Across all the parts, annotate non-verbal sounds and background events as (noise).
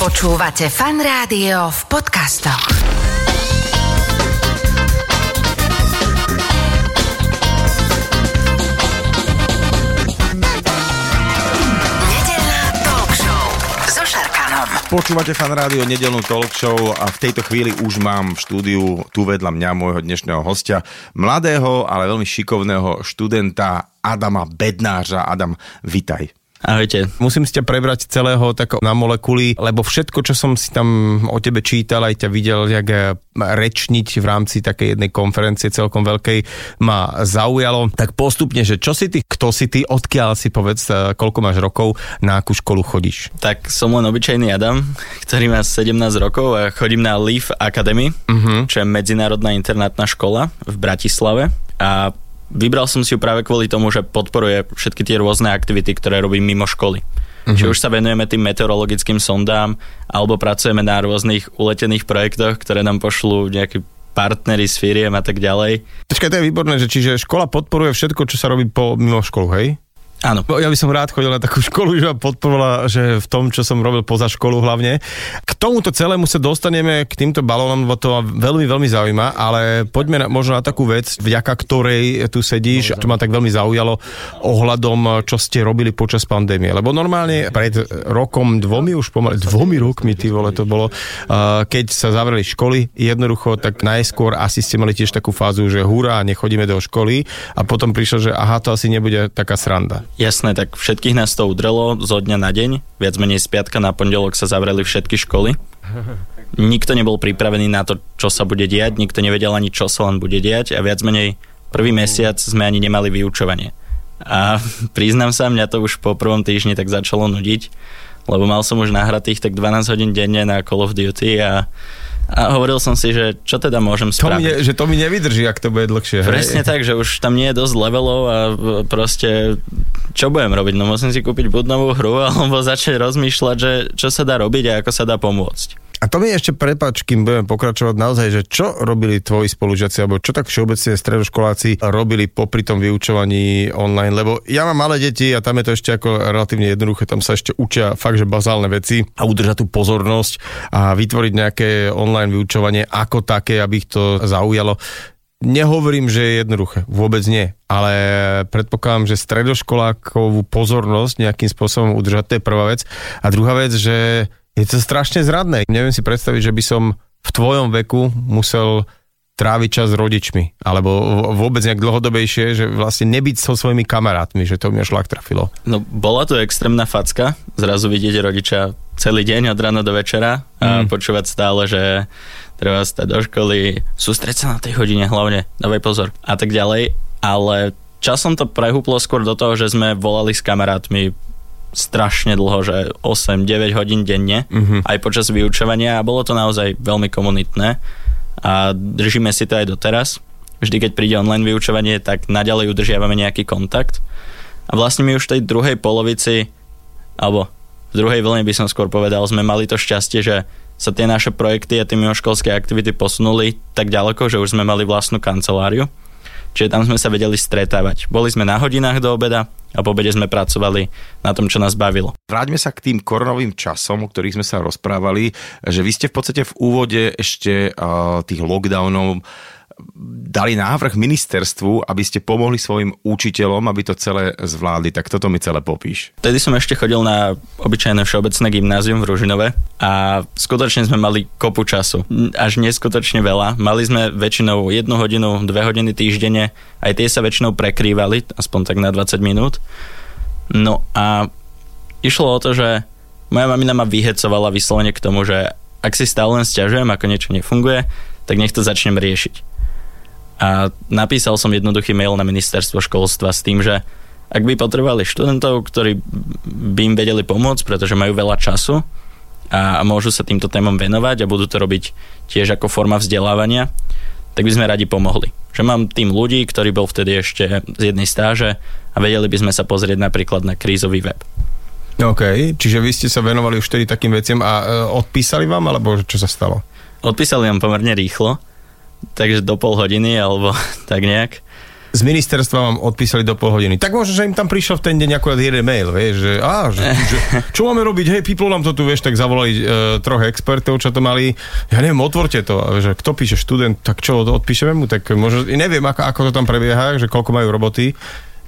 Počúvate fan rádio v podcastoch. Nedeľná talk. Počúvate fan rádio nedelnú talk show a v tejto chvíli už mám v štúdiu tu vedľa mňa môjho dnešného hostia, mladého, ale veľmi šikovného študenta Adama Bednářa. Adam, vitaj. Ahojte. Musím si ťa prebrať celého tak na molekuly, lebo všetko, čo som si tam o tebe čítal, aj ťa videl, jak rečniť v rámci takej jednej konferencie celkom veľkej, ma zaujalo. Tak postupne, že čo si ty, kto si ty, odkiaľ si povedz, eh, koľko máš rokov, na akú školu chodíš? Tak som len obyčajný Adam, ktorý má 17 rokov a chodím na Leaf Academy, uh-huh. čo je medzinárodná internátna škola v Bratislave. A vybral som si ju práve kvôli tomu, že podporuje všetky tie rôzne aktivity, ktoré robím mimo školy. Uh-huh. Či už sa venujeme tým meteorologickým sondám, alebo pracujeme na rôznych uletených projektoch, ktoré nám pošlú nejakí partnery z firiem a tak ďalej. Počkaj, to je výborné, že čiže škola podporuje všetko, čo sa robí po mimo školu, hej? Áno. Ja by som rád chodil na takú školu, že ma podporovala, že v tom, čo som robil poza školu hlavne. K tomuto celému sa dostaneme k týmto balónom, lebo to ma veľmi, veľmi zaujíma, ale poďme na, možno na takú vec, vďaka ktorej tu sedíš, čo ma tak veľmi zaujalo ohľadom, čo ste robili počas pandémie. Lebo normálne pred rokom, dvomi už pomaly, dvomi rokmi, ty vole, to bolo, keď sa zavreli školy, jednoducho, tak najskôr asi ste mali tiež takú fázu, že hurá, nechodíme do školy a potom prišlo, že aha, to asi nebude taká sranda. Jasné, tak všetkých nás to udrelo zo dňa na deň. Viac menej z piatka na pondelok sa zavreli všetky školy. Nikto nebol pripravený na to, čo sa bude diať, nikto nevedel ani, čo sa len bude diať a viac menej prvý mesiac sme ani nemali vyučovanie. A (laughs) priznám sa, mňa to už po prvom týždni tak začalo nudiť, lebo mal som už nahratých tak 12 hodín denne na Call of Duty a a hovoril som si, že čo teda môžem To mi, spraviť. ne, že to mi nevydrží, ak to bude dlhšie. hej? Presne tak, že už tam nie je dosť levelov a proste čo budem robiť? No musím si kúpiť buď novú hru (laughs) alebo začať rozmýšľať, že čo sa dá robiť a ako sa dá pomôcť. A to mi ešte prepač, kým budeme pokračovať naozaj, že čo robili tvoji spolužiaci, alebo čo tak všeobecne stredoškoláci robili popri tom vyučovaní online, lebo ja mám malé deti a tam je to ešte ako relatívne jednoduché, tam sa ešte učia fakt, že bazálne veci a udržať tú pozornosť a vytvoriť nejaké online vyučovanie ako také, aby ich to zaujalo. Nehovorím, že je jednoduché, vôbec nie, ale predpokladám, že stredoškolákovú pozornosť nejakým spôsobom udržať, to je prvá vec. A druhá vec, že je to strašne zradné. Neviem si predstaviť, že by som v tvojom veku musel tráviť čas s rodičmi, alebo vôbec nejak dlhodobejšie, že vlastne nebyť so svojimi kamarátmi, že to mňa šlak trafilo. No bola to extrémna facka, zrazu vidieť rodiča celý deň od rána do večera a Mm. počúvať stále, že treba stať do školy, sústreť sa na tej hodine hlavne, dávaj pozor a tak ďalej, ale časom to prehúplo skôr do toho, že sme volali s kamarátmi strašne dlho, že 8-9 hodín denne, Mhm. aj počas vyučovania a bolo to naozaj veľmi komunitné a držíme si to aj doteraz. Vždy, keď príde online vyučovanie, tak naďalej udržiavame nejaký kontakt. A vlastne my už v tej druhej polovici, alebo v druhej vlne by som skôr povedal, sme mali to šťastie, že sa tie naše projekty a tie mimoškolské aktivity posunuli tak ďaleko, že už sme mali vlastnú kanceláriu. Čiže tam sme sa vedeli stretávať. Boli sme na hodinách do obeda a po obede sme pracovali na tom, čo nás bavilo. Vráťme sa k tým koronovým časom, o ktorých sme sa rozprávali, že vy ste v podstate v úvode ešte uh, tých lockdownov dali návrh ministerstvu, aby ste pomohli svojim učiteľom, aby to celé zvládli. Tak toto mi celé popíš. Vtedy som ešte chodil na obyčajné všeobecné gymnázium v Ružinove a skutočne sme mali kopu času. Až neskutočne veľa. Mali sme väčšinou jednu hodinu, dve hodiny týždenne. Aj tie sa väčšinou prekrývali, aspoň tak na 20 minút. No a išlo o to, že moja mamina ma vyhecovala vyslovene k tomu, že ak si stále len stiažujem, ako niečo nefunguje, tak nech to začnem riešiť. A napísal som jednoduchý mail na ministerstvo školstva s tým, že ak by potrebovali študentov, ktorí by im vedeli pomôcť, pretože majú veľa času a môžu sa týmto témam venovať a budú to robiť tiež ako forma vzdelávania, tak by sme radi pomohli. Že mám tým ľudí, ktorý bol vtedy ešte z jednej stáže a vedeli by sme sa pozrieť napríklad na krízový web. OK, čiže vy ste sa venovali už vtedy takým veciam a e, odpísali vám, alebo čo sa stalo? Odpísali nám pomerne rýchlo, takže do pol hodiny alebo (laughs) tak nejak. z ministerstva vám odpísali do pol hodiny. Tak možno, že im tam prišiel v ten deň akurát jeden mail, vieš, že, á, že, že čo máme robiť, hej, piplo nám to tu, vieš, tak zavolali e, troch expertov, čo to mali, ja neviem, otvorte to, že kto píše? Študent, tak čo, odpíšeme mu, tak možno, neviem, ako, ako to tam prebieha, že koľko majú roboty,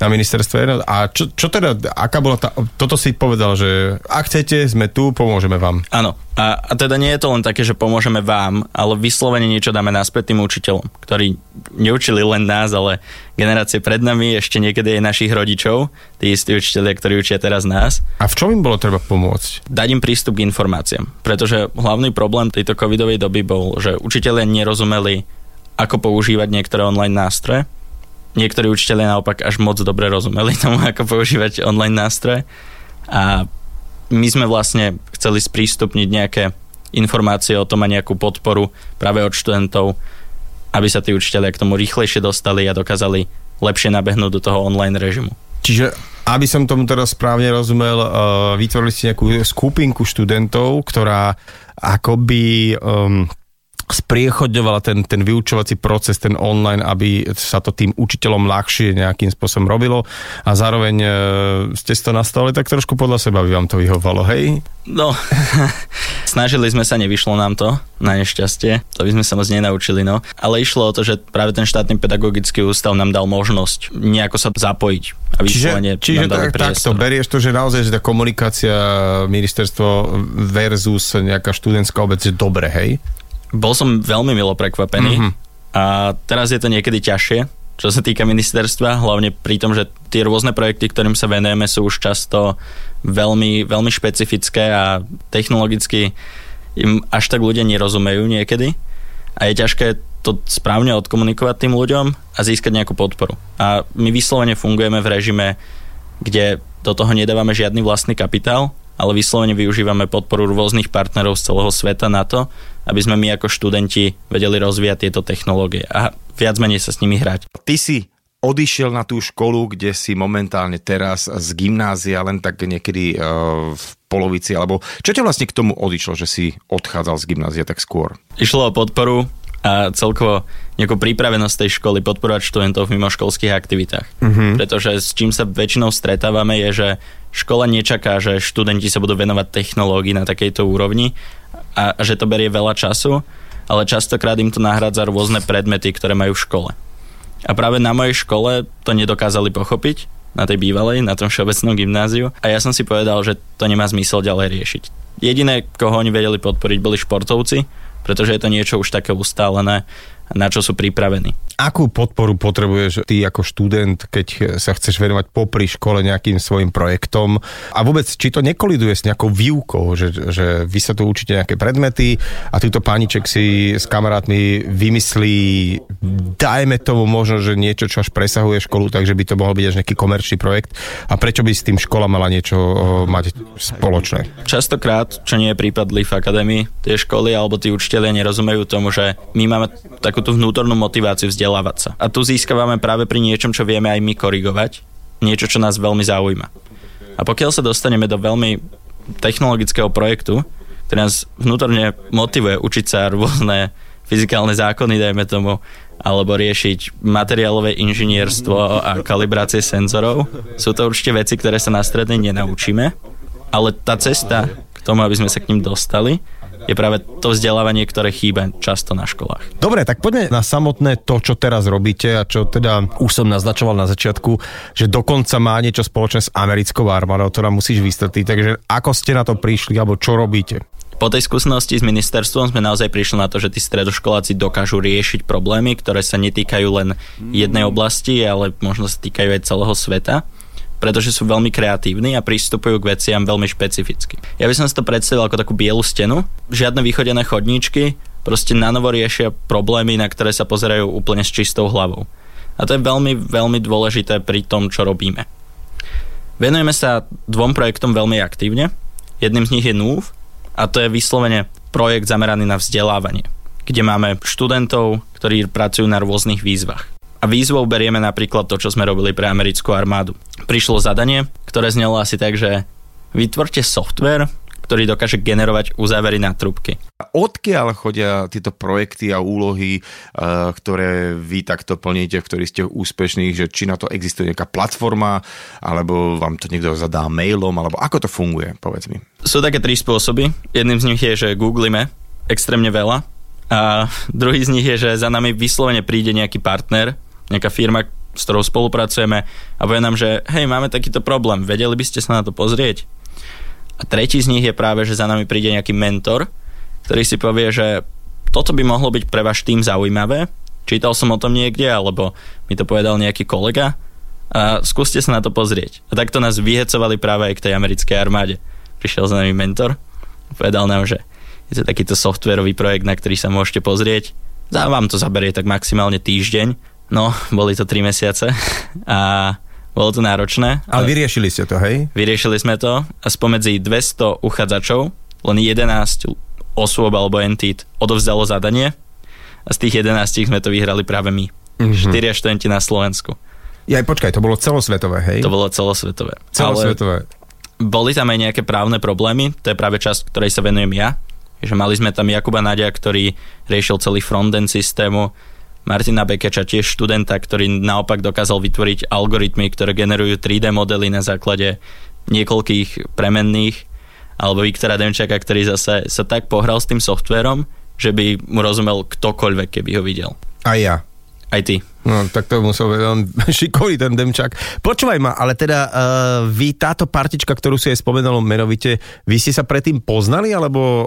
na ministerstve. A čo, čo teda, aká bola tá, toto si povedal, že ak chcete, sme tu, pomôžeme vám. Áno. A, a teda nie je to len také, že pomôžeme vám, ale vyslovene niečo dáme naspäť tým učiteľom, ktorí neučili len nás, ale generácie pred nami, ešte niekedy aj našich rodičov, tí istí učiteľia, ktorí učia teraz nás. A v čom im bolo treba pomôcť? Dať im prístup k informáciám. Pretože hlavný problém tejto covidovej doby bol, že učiteľia nerozumeli, ako používať niektoré online nástroje niektorí učiteľia naopak až moc dobre rozumeli tomu, (laughs) ako používať online nástroje. A my sme vlastne chceli sprístupniť nejaké informácie o tom a nejakú podporu práve od študentov, aby sa tí učiteľia k tomu rýchlejšie dostali a dokázali lepšie nabehnúť do toho online režimu. Čiže aby som tomu teraz správne rozumel, uh, vytvorili ste nejakú skupinku študentov, ktorá akoby um, spriechodňovala ten, ten vyučovací proces, ten online, aby sa to tým učiteľom ľahšie nejakým spôsobom robilo a zároveň e, ste to nastavili tak trošku podľa seba, by vám to vyhovalo, hej? No, (laughs) snažili sme sa, nevyšlo nám to, na nešťastie, to by sme sa moc nenaučili, no. Ale išlo o to, že práve ten štátny pedagogický ústav nám dal možnosť nejako sa zapojiť. A čiže čiže tak, takto berieš to, že naozaj že tá komunikácia ministerstvo versus nejaká študentská obec je dobre, hej? Bol som veľmi milo prekvapený mm-hmm. a teraz je to niekedy ťažšie, čo sa týka ministerstva, hlavne pri tom, že tie rôzne projekty, ktorým sa venujeme, sú už často veľmi, veľmi špecifické a technologicky im až tak ľudia nerozumejú niekedy a je ťažké to správne odkomunikovať tým ľuďom a získať nejakú podporu. A my vyslovene fungujeme v režime, kde do toho nedávame žiadny vlastný kapitál, ale vyslovene využívame podporu rôznych partnerov z celého sveta na to, aby sme my ako študenti vedeli rozvíjať tieto technológie a viac menej sa s nimi hrať. Ty si odišiel na tú školu, kde si momentálne teraz z gymnázia, len tak niekedy uh, v polovici, alebo čo ťa vlastne k tomu odišlo, že si odchádzal z gymnázia tak skôr? Išlo o podporu a celkovo nejakú prípravenosť tej školy podporovať študentov v mimoškolských aktivitách. Mm-hmm. Pretože s čím sa väčšinou stretávame je, že škola nečaká, že študenti sa budú venovať technológii na takejto úrovni, a, a že to berie veľa času, ale častokrát im to nahrádza rôzne predmety, ktoré majú v škole. A práve na mojej škole to nedokázali pochopiť, na tej bývalej, na tom všeobecnom gymnáziu. A ja som si povedal, že to nemá zmysel ďalej riešiť. Jediné, koho oni vedeli podporiť, boli športovci, pretože je to niečo už také ustálené na čo sú pripravení. Akú podporu potrebuješ ty ako študent, keď sa chceš venovať popri škole nejakým svojim projektom a vôbec, či to nekoliduje s nejakou výukou, že, že vy sa tu učíte nejaké predmety a túto pániček si s kamarátmi vymyslí, dajme tomu možno, že niečo, čo až presahuje školu, takže by to mohol byť až nejaký komerčný projekt a prečo by s tým škola mala niečo mať spoločné? Častokrát, čo nie je prípad v akadémii, tie školy alebo tí učiteľia nerozumejú tomu, že my máme takú tú vnútornú motiváciu vzdelávať sa. A tu získavame práve pri niečom, čo vieme aj my korigovať, niečo, čo nás veľmi zaujíma. A pokiaľ sa dostaneme do veľmi technologického projektu, ktorý nás vnútorne motivuje učiť sa rôzne fyzikálne zákony, dajme tomu, alebo riešiť materiálové inžinierstvo a kalibrácie senzorov. Sú to určite veci, ktoré sa na strednej nenaučíme, ale tá cesta k tomu, aby sme sa k ním dostali, je práve to vzdelávanie, ktoré chýba často na školách. Dobre, tak poďme na samotné to, čo teraz robíte a čo teda už som naznačoval na začiatku, že dokonca má niečo spoločné s americkou armádou, ktorá musíš vysvetliť. Takže ako ste na to prišli alebo čo robíte? Po tej skúsenosti s ministerstvom sme naozaj prišli na to, že tí stredoškoláci dokážu riešiť problémy, ktoré sa netýkajú len jednej oblasti, ale možno sa týkajú aj celého sveta pretože sú veľmi kreatívni a pristupujú k veciam veľmi špecificky. Ja by som si to predstavil ako takú bielu stenu, žiadne vychodené chodníčky, proste na novo riešia problémy, na ktoré sa pozerajú úplne s čistou hlavou. A to je veľmi, veľmi dôležité pri tom, čo robíme. Venujeme sa dvom projektom veľmi aktívne. Jedným z nich je NUV a to je vyslovene projekt zameraný na vzdelávanie, kde máme študentov, ktorí pracujú na rôznych výzvach. A výzvou berieme napríklad to, čo sme robili pre americkú armádu. Prišlo zadanie, ktoré znelo asi tak, že vytvorte software, ktorý dokáže generovať uzávery na trúbky. Odkiaľ chodia tieto projekty a úlohy, eh, ktoré vy takto plníte, v ktorých ste úspešní, že či na to existuje nejaká platforma, alebo vám to niekto zadá mailom, alebo ako to funguje, povedz mi. Sú také tri spôsoby. Jedným z nich je, že googlíme extrémne veľa a druhý z nich je, že za nami vyslovene príde nejaký partner, nejaká firma, s ktorou spolupracujeme a povie nám, že hej, máme takýto problém, vedeli by ste sa na to pozrieť? A tretí z nich je práve, že za nami príde nejaký mentor, ktorý si povie, že toto by mohlo byť pre váš tým zaujímavé, čítal som o tom niekde, alebo mi to povedal nejaký kolega a skúste sa na to pozrieť. A takto nás vyhecovali práve aj k tej americkej armáde. Prišiel za nami mentor, povedal nám, že je to takýto softwarový projekt, na ktorý sa môžete pozrieť. Za vám to zaberie tak maximálne týždeň No, boli to 3 mesiace a bolo to náročné. Ale vyriešili ste to, hej? Vyriešili sme to a spomedzi 200 uchádzačov len 11 osôb alebo entít odovzdalo zadanie a z tých 11 sme to vyhrali práve my. Mm-hmm. 4 študenti na Slovensku. Ja aj počkaj, to bolo celosvetové, hej? To bolo celosvetové. Celosvetové. Ale boli tam aj nejaké právne problémy, to je práve časť, ktorej sa venujem ja. Že mali sme tam Jakuba Nadia, ktorý riešil celý frontend systému, Martina Bekeča, tiež študenta, ktorý naopak dokázal vytvoriť algoritmy, ktoré generujú 3D modely na základe niekoľkých premenných, alebo Viktora Demčaka, ktorý zase sa tak pohral s tým softverom, že by mu rozumel ktokoľvek, keby ho videl. A ja. Aj ty. No, tak to musel byť on (laughs) šikový ten Demčak. Počúvaj ma, ale teda uh, vy táto partička, ktorú si aj spomenul menovite, vy ste sa predtým poznali, alebo uh,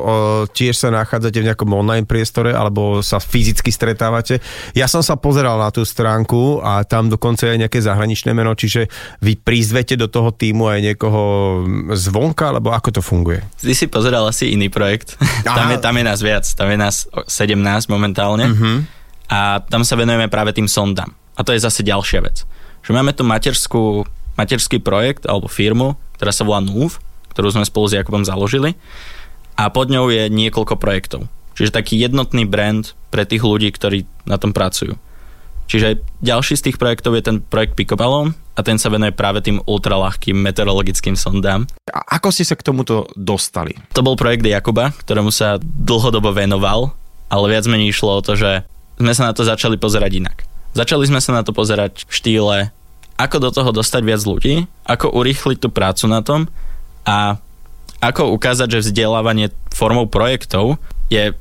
tiež sa nachádzate v nejakom online priestore, alebo sa fyzicky stretávate? Ja som sa pozeral na tú stránku a tam dokonca je nejaké zahraničné meno, čiže vy prizvete do toho týmu aj niekoho zvonka, alebo ako to funguje? Ty si pozeral asi iný projekt. tam, je, tam je nás viac, tam je nás 17 momentálne. Uh-huh a tam sa venujeme práve tým sondám. A to je zase ďalšia vec. Že máme tu materskú, materský projekt alebo firmu, ktorá sa volá NUV, ktorú sme spolu s Jakubom založili a pod ňou je niekoľko projektov. Čiže taký jednotný brand pre tých ľudí, ktorí na tom pracujú. Čiže ďalší z tých projektov je ten projekt Picobalon a ten sa venuje práve tým ultralahkým meteorologickým sondám. A ako ste sa k tomuto dostali? To bol projekt Jakuba, ktorému sa dlhodobo venoval, ale viac menej išlo o to, že sme sa na to začali pozerať inak. Začali sme sa na to pozerať v štýle, ako do toho dostať viac ľudí, ako urýchliť tú prácu na tom a ako ukázať, že vzdelávanie formou projektov je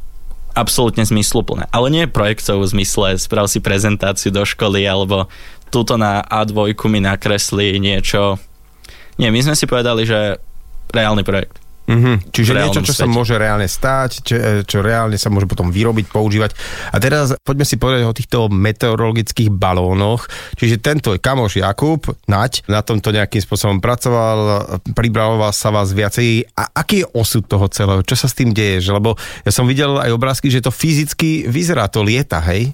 absolútne zmysluplné. Ale nie projektov v zmysle sprav si prezentáciu do školy alebo túto na A2 mi nakresli niečo. Nie, my sme si povedali, že reálny projekt. Mm-hmm. Čiže niečo, čo svete. sa môže reálne stať, čo, čo reálne sa môže potom vyrobiť, používať. A teraz poďme si povedať o týchto meteorologických balónoch. Čiže tento kamoš Jakub, Naď, na tomto nejakým spôsobom pracoval, pribraloval sa vás viacej. A aký je osud toho celého? Čo sa s tým deje? Že, lebo ja som videl aj obrázky, že to fyzicky vyzerá, to lieta, hej?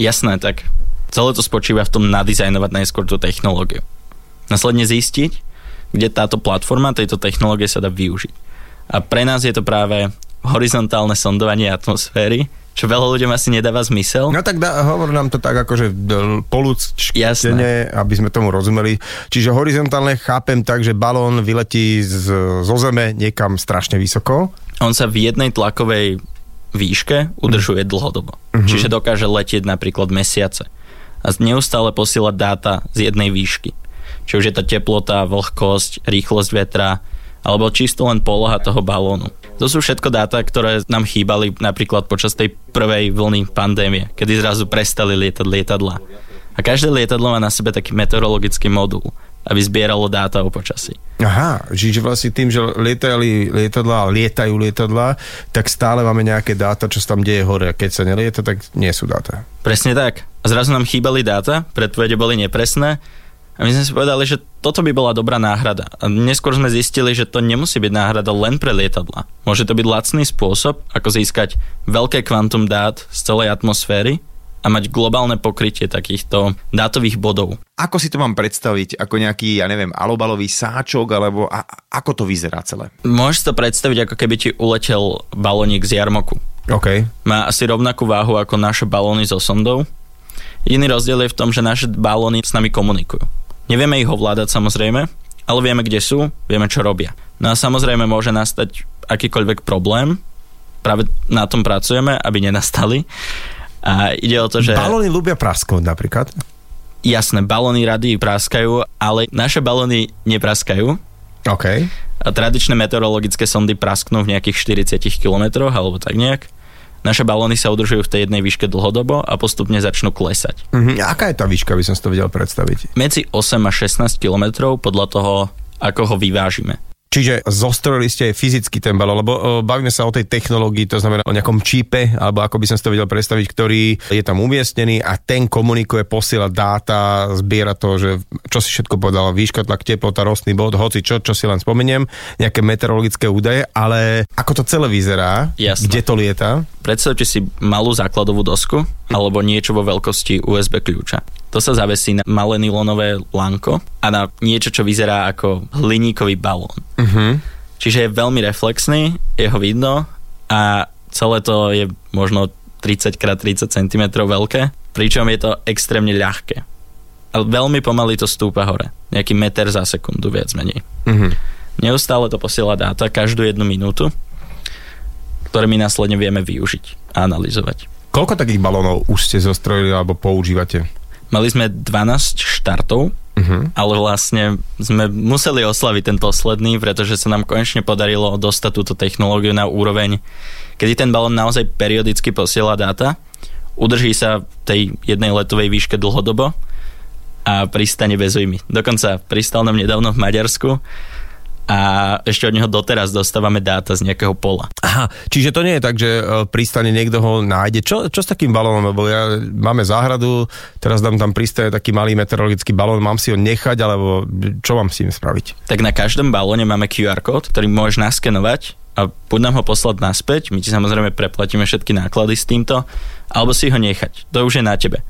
Jasné, tak celé to spočíva v tom nadizajnovať najskôr tú technológiu. Následne zistiť, kde táto platforma tejto technológie sa dá využiť. A pre nás je to práve horizontálne sondovanie atmosféry, čo veľa ľuďom asi nedáva zmysel. No tak dá, hovor nám to tak akože polúčne, aby sme tomu rozumeli. Čiže horizontálne chápem tak, že balón vyletí z, zo zeme niekam strašne vysoko. On sa v jednej tlakovej výške udržuje mm. dlhodobo. Mm-hmm. Čiže dokáže letieť napríklad mesiace. A neustále posielať dáta z jednej výšky. Či už je to teplota, vlhkosť, rýchlosť vetra, alebo čisto len poloha toho balónu. To sú všetko dáta, ktoré nám chýbali napríklad počas tej prvej vlny pandémie, kedy zrazu prestali lietať lietadla. A každé lietadlo má na sebe taký meteorologický modul, aby zbieralo dáta o počasí. Aha, čiže vlastne tým, že lietali lietadla, lietajú lietadla, tak stále máme nejaké dáta, čo sa tam deje hore. A keď sa nelieta, tak nie sú dáta. Presne tak. A zrazu nám chýbali dáta, predpovede boli nepresné a my sme si povedali, že toto by bola dobrá náhrada. A neskôr sme zistili, že to nemusí byť náhrada len pre lietadla. Môže to byť lacný spôsob, ako získať veľké kvantum dát z celej atmosféry a mať globálne pokrytie takýchto dátových bodov. Ako si to mám predstaviť? Ako nejaký, ja neviem, alobalový sáčok, alebo a, ako to vyzerá celé? Môžeš to predstaviť, ako keby ti uletel balónik z jarmoku. OK. Má asi rovnakú váhu ako naše balóny so sondou. Jediný rozdiel je v tom, že naše balóny s nami komunikujú. Nevieme ich ovládať samozrejme, ale vieme, kde sú, vieme, čo robia. No a samozrejme môže nastať akýkoľvek problém. Práve na tom pracujeme, aby nenastali. A ide o to, že... Balóny ľubia prasknúť napríklad. Jasné, balóny rady praskajú, ale naše balóny nepraskajú. OK. A tradičné meteorologické sondy prasknú v nejakých 40 km alebo tak nejak. Naše balóny sa udržujú v tej jednej výške dlhodobo a postupne začnú klesať. Mhm. Aká je tá výška, by som si to vedel predstaviť? Medzi 8 a 16 km podľa toho, ako ho vyvážime. Čiže zostrojili ste aj fyzicky ten balón, lebo o, bavíme sa o tej technológii, to znamená o nejakom čípe, alebo ako by som si to vedel predstaviť, ktorý je tam umiestnený a ten komunikuje, posiela dáta, zbiera to, že čo si všetko podal, výška, tlak, teplota, rostný bod, hoci čo, čo si len spomeniem, nejaké meteorologické údaje, ale ako to celé vyzerá, Jasné. kde to lieta? Predstavte si malú základovú dosku alebo niečo vo veľkosti USB kľúča. To sa zavesí na malé nylonové lanko a na niečo, čo vyzerá ako hliníkový balón. Uh-huh. Čiže je veľmi reflexný, je ho vidno a celé to je možno 30 x 30 cm veľké, pričom je to extrémne ľahké. A veľmi pomaly to stúpa hore. Nejaký meter za sekundu, viac menej. Uh-huh. Neustále to posiela dáta každú jednu minútu, ktoré my následne vieme využiť a analyzovať. Koľko takých balónov už ste zostrojili alebo používate? Mali sme 12 štartov, Uh-huh. ale vlastne sme museli oslaviť ten posledný, pretože sa nám konečne podarilo dostať túto technológiu na úroveň, kedy ten balón naozaj periodicky posiela dáta, udrží sa v tej jednej letovej výške dlhodobo a pristane bez ujmy. Dokonca pristal nám nedávno v Maďarsku a ešte od neho doteraz dostávame dáta z nejakého pola. Aha, čiže to nie je tak, že e, pristane niekto ho nájde. Čo, čo s takým balónom? Lebo ja, máme záhradu, teraz dám tam pristane taký malý meteorologický balón, mám si ho nechať, alebo čo mám s tým spraviť? Tak na každom balóne máme QR kód, ktorý môžeš naskenovať a buď nám ho poslať naspäť, my ti samozrejme preplatíme všetky náklady s týmto, alebo si ho nechať. To už je na tebe.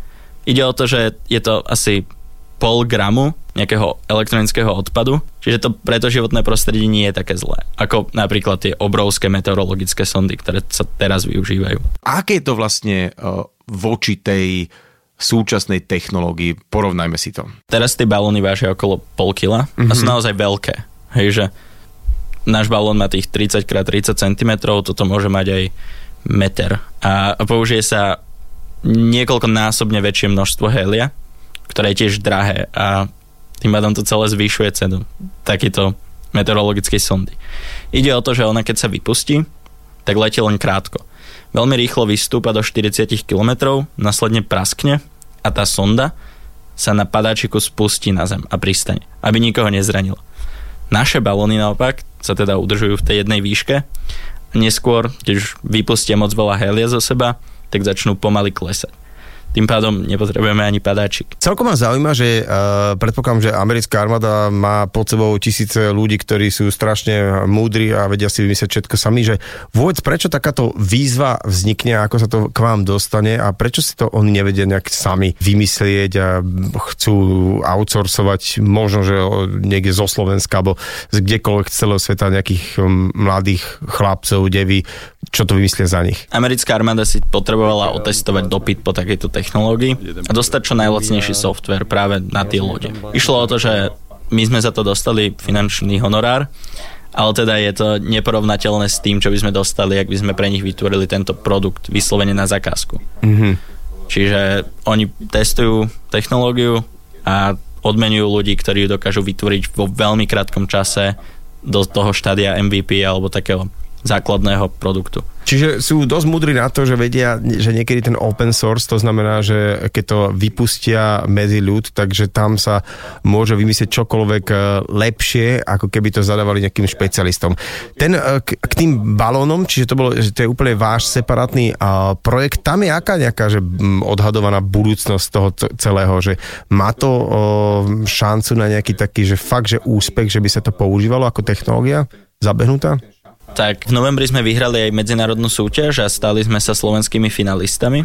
Ide o to, že je to asi pol gramu nejakého elektronického odpadu, čiže to pre to životné prostredie nie je také zlé. Ako napríklad tie obrovské meteorologické sondy, ktoré sa teraz využívajú. Aké je to vlastne uh, voči tej súčasnej technológii? Porovnajme si to. Teraz tie balóny vážia okolo pol kila mm-hmm. a sú naozaj veľké. Hej, že náš balón má tých 30 x 30 cm, toto môže mať aj meter. A použije sa niekoľkonásobne väčšie množstvo helia, ktoré je tiež drahé a tým pádom to celé zvyšuje cenu takéto meteorologickej sondy. Ide o to, že ona keď sa vypustí, tak letí len krátko. Veľmi rýchlo vystúpa do 40 km, následne praskne a tá sonda sa na padáčiku spustí na zem a pristane, aby nikoho nezranilo. Naše balóny naopak sa teda udržujú v tej jednej výške neskôr, keď už vypustia moc veľa helia zo seba, tak začnú pomaly klesať tým pádom nepotrebujeme ani padáčik. Celkom ma zaujíma, že uh, predpokladám, že americká armáda má pod sebou tisíce ľudí, ktorí sú strašne múdri a vedia si vymyslieť všetko sami, že vôbec prečo takáto výzva vznikne, ako sa to k vám dostane a prečo si to oni nevedia nejak sami vymyslieť a chcú outsourcovať možno, že niekde zo Slovenska alebo z kdekoľvek celého sveta nejakých mladých chlapcov, devy, čo to vymyslia za nich. Americká armáda si potrebovala otestovať dopyt po takejto technológií a dostať čo najlacnejší software práve na tie lode. Išlo o to, že my sme za to dostali finančný honorár, ale teda je to neporovnateľné s tým, čo by sme dostali, ak by sme pre nich vytvorili tento produkt vyslovene na zakázku. Mm-hmm. Čiže oni testujú technológiu a odmenujú ľudí, ktorí ju dokážu vytvoriť vo veľmi krátkom čase do toho štádia MVP alebo takého základného produktu. Čiže sú dosť múdri na to, že vedia, že niekedy ten open source, to znamená, že keď to vypustia medzi ľud, takže tam sa môže vymyslieť čokoľvek e, lepšie, ako keby to zadávali nejakým špecialistom. Ten e, k, k tým balónom, čiže to, bolo, že to je úplne váš separátny uh, projekt, tam je aká nejaká že odhadovaná budúcnosť toho celého, že má to šancu na nejaký taký, že fakt, že úspech, že by sa to používalo ako technológia zabehnutá? Tak v novembri sme vyhrali aj medzinárodnú súťaž a stali sme sa slovenskými finalistami.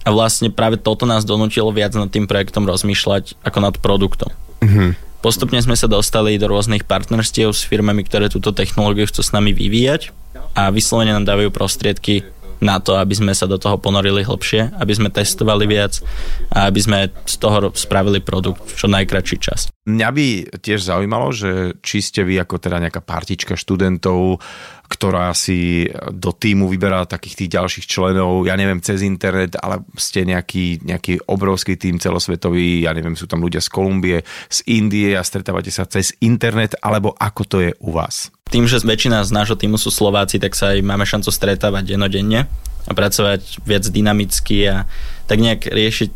A vlastne práve toto nás donútilo viac nad tým projektom rozmýšľať ako nad produktom. Mm-hmm. Postupne sme sa dostali do rôznych partnerstiev s firmami, ktoré túto technológiu chcú s nami vyvíjať a vyslovene nám dávajú prostriedky na to, aby sme sa do toho ponorili hlbšie, aby sme testovali viac a aby sme z toho spravili produkt v čo najkračší čas. Mňa by tiež zaujímalo, že či ste vy ako teda nejaká partička študentov, ktorá si do týmu vyberá takých tých ďalších členov, ja neviem, cez internet, ale ste nejaký, nejaký obrovský tým celosvetový, ja neviem, sú tam ľudia z Kolumbie, z Indie a stretávate sa cez internet, alebo ako to je u vás? Tým, že väčšina z nášho týmu sú Slováci, tak sa aj máme šancu stretávať denodenne a pracovať viac dynamicky a tak nejak riešiť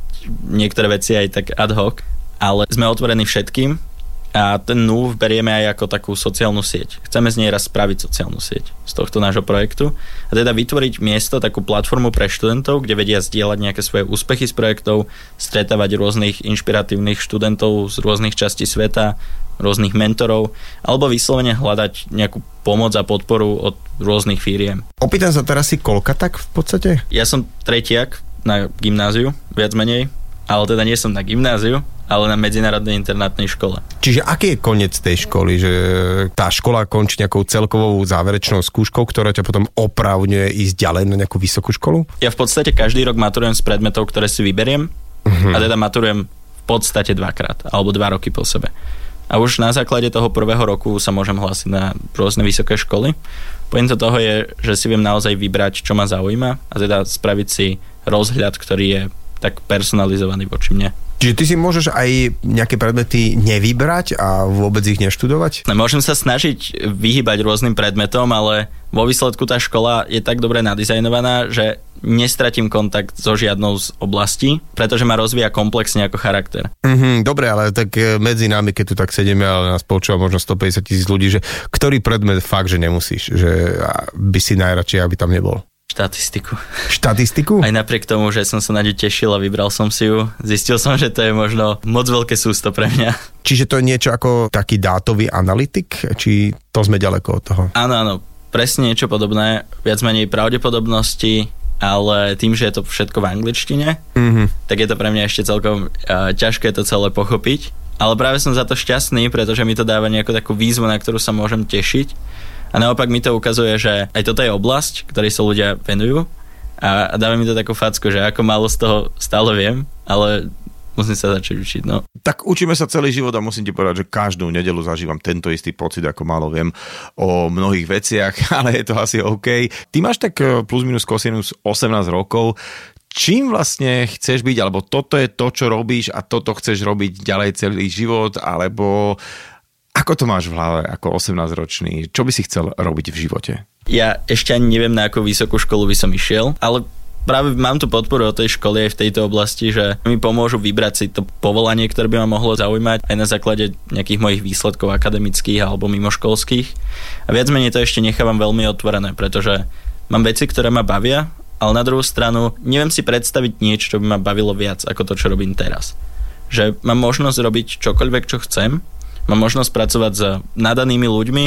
niektoré veci aj tak ad hoc, ale sme otvorení všetkým a ten NUV berieme aj ako takú sociálnu sieť. Chceme z nej raz spraviť sociálnu sieť z tohto nášho projektu a teda vytvoriť miesto, takú platformu pre študentov, kde vedia zdieľať nejaké svoje úspechy z projektov, stretávať rôznych inšpiratívnych študentov z rôznych častí sveta, rôznych mentorov, alebo vyslovene hľadať nejakú pomoc a podporu od rôznych firiem. Opýtam sa teraz si koľka tak v podstate? Ja som tretiak na gymnáziu, viac menej, ale teda nie som na gymnáziu, ale na medzinárodnej internátnej škole. Čiže aký je koniec tej školy? Že tá škola končí nejakou celkovou záverečnou skúškou, ktorá ťa potom opravňuje ísť ďalej na nejakú vysokú školu? Ja v podstate každý rok maturujem z predmetov, ktoré si vyberiem uh-huh. a teda maturujem v podstate dvakrát, alebo dva roky po sebe. A už na základe toho prvého roku sa môžem hlásiť na rôzne vysoké školy. Pointo toho je, že si viem naozaj vybrať, čo ma zaujíma a teda spraviť si rozhľad, ktorý je tak personalizovaný voči mne. Čiže ty si môžeš aj nejaké predmety nevybrať a vôbec ich neštudovať? Môžem sa snažiť vyhybať rôznym predmetom, ale vo výsledku tá škola je tak dobre nadizajnovaná, že nestratím kontakt so žiadnou z oblastí, pretože ma rozvíja komplexne ako charakter. Mm-hmm, dobre, ale tak e, medzi nami, keď tu tak sedíme, ale nás počúva možno 150 tisíc ľudí, že ktorý predmet fakt, že nemusíš, že by si najradšej, aby tam nebol? Štatistiku. Štatistiku? Aj napriek tomu, že som sa na ňu tešil a vybral som si ju, zistil som, že to je možno moc veľké sústo pre mňa. Čiže to je niečo ako taký dátový analytik? Či to sme ďaleko od toho? Áno, áno, presne niečo podobné. Viac menej pravdepodobnosti, ale tým, že je to všetko v angličtine, mm-hmm. tak je to pre mňa ešte celkom uh, ťažké to celé pochopiť. Ale práve som za to šťastný, pretože mi to dáva nejakú takú výzvu, na ktorú sa môžem tešiť a naopak mi to ukazuje, že aj toto je oblasť, ktorej sa ľudia venujú a, a dáva mi to takú facku, že ako málo z toho stále viem, ale musím sa začať učiť. No. Tak učíme sa celý život a musím ti povedať, že každú nedelu zažívam tento istý pocit, ako málo viem o mnohých veciach, (laughs) ale je to asi OK. Ty máš tak eh, plus minus kosinus 18 rokov, čím vlastne chceš byť, alebo toto je to, čo robíš a toto chceš robiť ďalej celý život, alebo ako to máš v hlave ako 18-ročný? Čo by si chcel robiť v živote? Ja ešte ani neviem, na akú vysokú školu by som išiel, ale práve mám tu podporu od tej školy aj v tejto oblasti, že mi pomôžu vybrať si to povolanie, ktoré by ma mohlo zaujímať aj na základe nejakých mojich výsledkov akademických alebo mimoškolských. A viac menej to ešte nechávam veľmi otvorené, pretože mám veci, ktoré ma bavia, ale na druhú stranu neviem si predstaviť niečo, čo by ma bavilo viac ako to, čo robím teraz. Že mám možnosť robiť čokoľvek, čo chcem mám možnosť pracovať s nadanými ľuďmi,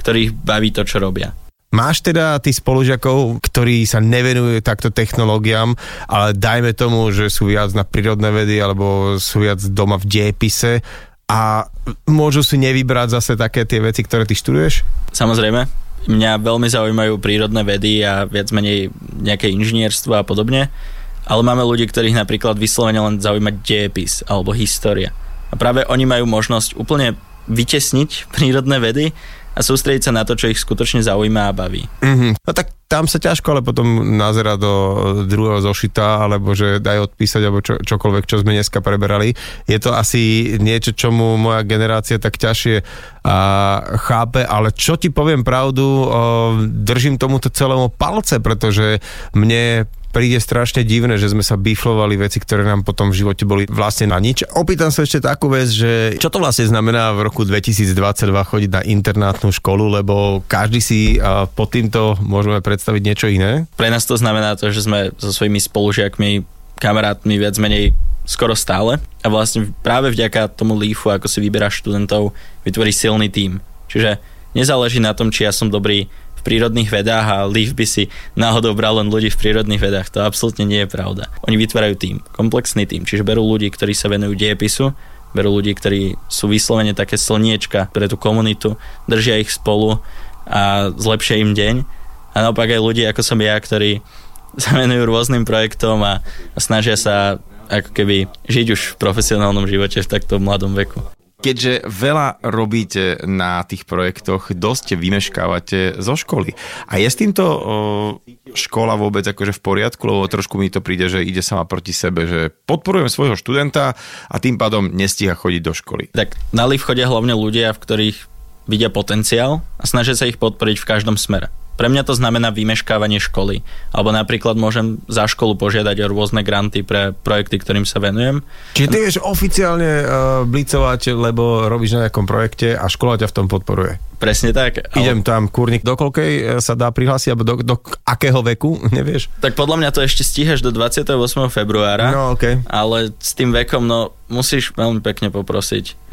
ktorých baví to, čo robia. Máš teda tí spolužiakov, ktorí sa nevenujú takto technológiám, ale dajme tomu, že sú viac na prírodné vedy alebo sú viac doma v diepise a môžu si nevybrať zase také tie veci, ktoré ty študuješ? Samozrejme. Mňa veľmi zaujímajú prírodné vedy a viac menej nejaké inžinierstvo a podobne, ale máme ľudí, ktorých napríklad vyslovene len zaujíma diepis alebo história. Práve oni majú možnosť úplne vytesniť prírodné vedy a sústrediť sa na to, čo ich skutočne zaujíma a baví. Mm-hmm. No tak tam sa ťažko ale potom nazera do druhého zošita, alebo že daj odpísať, alebo čo, čokoľvek, čo sme dneska preberali. Je to asi niečo, čomu moja generácia tak ťažšie a, chápe, ale čo ti poviem pravdu, o, držím tomuto celému palce, pretože mne príde strašne divné, že sme sa biflovali veci, ktoré nám potom v živote boli vlastne na nič. Opýtam sa ešte takú vec, že čo to vlastne znamená v roku 2022 chodiť na internátnu školu, lebo každý si pod týmto môžeme predstaviť niečo iné? Pre nás to znamená to, že sme so svojimi spolužiakmi, kamarátmi viac menej skoro stále a vlastne práve vďaka tomu lífu, ako si vyberáš študentov, vytvorí silný tím. Čiže nezáleží na tom, či ja som dobrý prírodných vedách a Leaf by si náhodou bral len ľudí v prírodných vedách. To absolútne nie je pravda. Oni vytvárajú tým, komplexný tým, čiže berú ľudí, ktorí sa venujú dejepisu, berú ľudí, ktorí sú vyslovene také slniečka pre tú komunitu, držia ich spolu a zlepšia im deň. A naopak aj ľudí, ako som ja, ktorí (laughs) sa venujú rôznym projektom a, a snažia sa ako keby žiť už v profesionálnom živote v takto mladom veku. Keďže veľa robíte na tých projektoch, dosť vymeškávate zo školy. A je s týmto škola vôbec akože v poriadku, lebo trošku mi to príde, že ide sama proti sebe, že podporujem svojho študenta a tým pádom nestíha chodiť do školy. Tak na LIV chodia hlavne ľudia, v ktorých vidia potenciál a snažia sa ich podporiť v každom smere. Pre mňa to znamená vymeškávanie školy. Alebo napríklad môžem za školu požiadať o rôzne granty pre projekty, ktorým sa venujem. Čiže ty vieš oficiálne uh, blicovať, lebo robíš na nejakom projekte a škola ťa v tom podporuje. Presne tak. Ale... Idem tam, kurník, do koľkej e, sa dá prihlásiť, alebo do, do akého veku, (laughs) nevieš? Tak podľa mňa to ešte stíhaš do 28. februára. No, okay. Ale s tým vekom, no, musíš veľmi pekne poprosiť.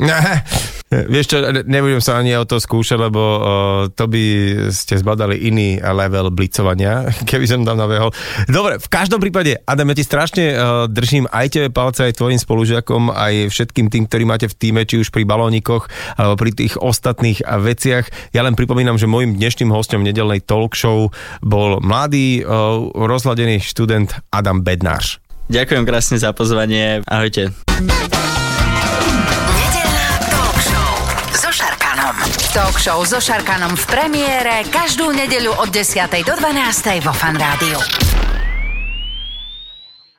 Vieš čo, nebudem sa ani o to skúšať, lebo uh, to by ste zbadali iný level blicovania, (laughs) keby som tam nabehol. Dobre, v každom prípade, Adam, ja ti strašne uh, držím aj tebe palce, aj tvojim spolužiakom, aj všetkým tým, ktorí máte v týme, či už pri balónikoch, alebo pri tých ostatných veciach. Ja len pripomínam, že môjim dnešným hostom nedelnej talk show bol mladý, uh, rozladený študent Adam Bednář. Ďakujem krásne za pozvanie. Ahojte. talk show so Šarkanom. V premiére každú nedeľu od 10. do 12. vo Fan Rádiu.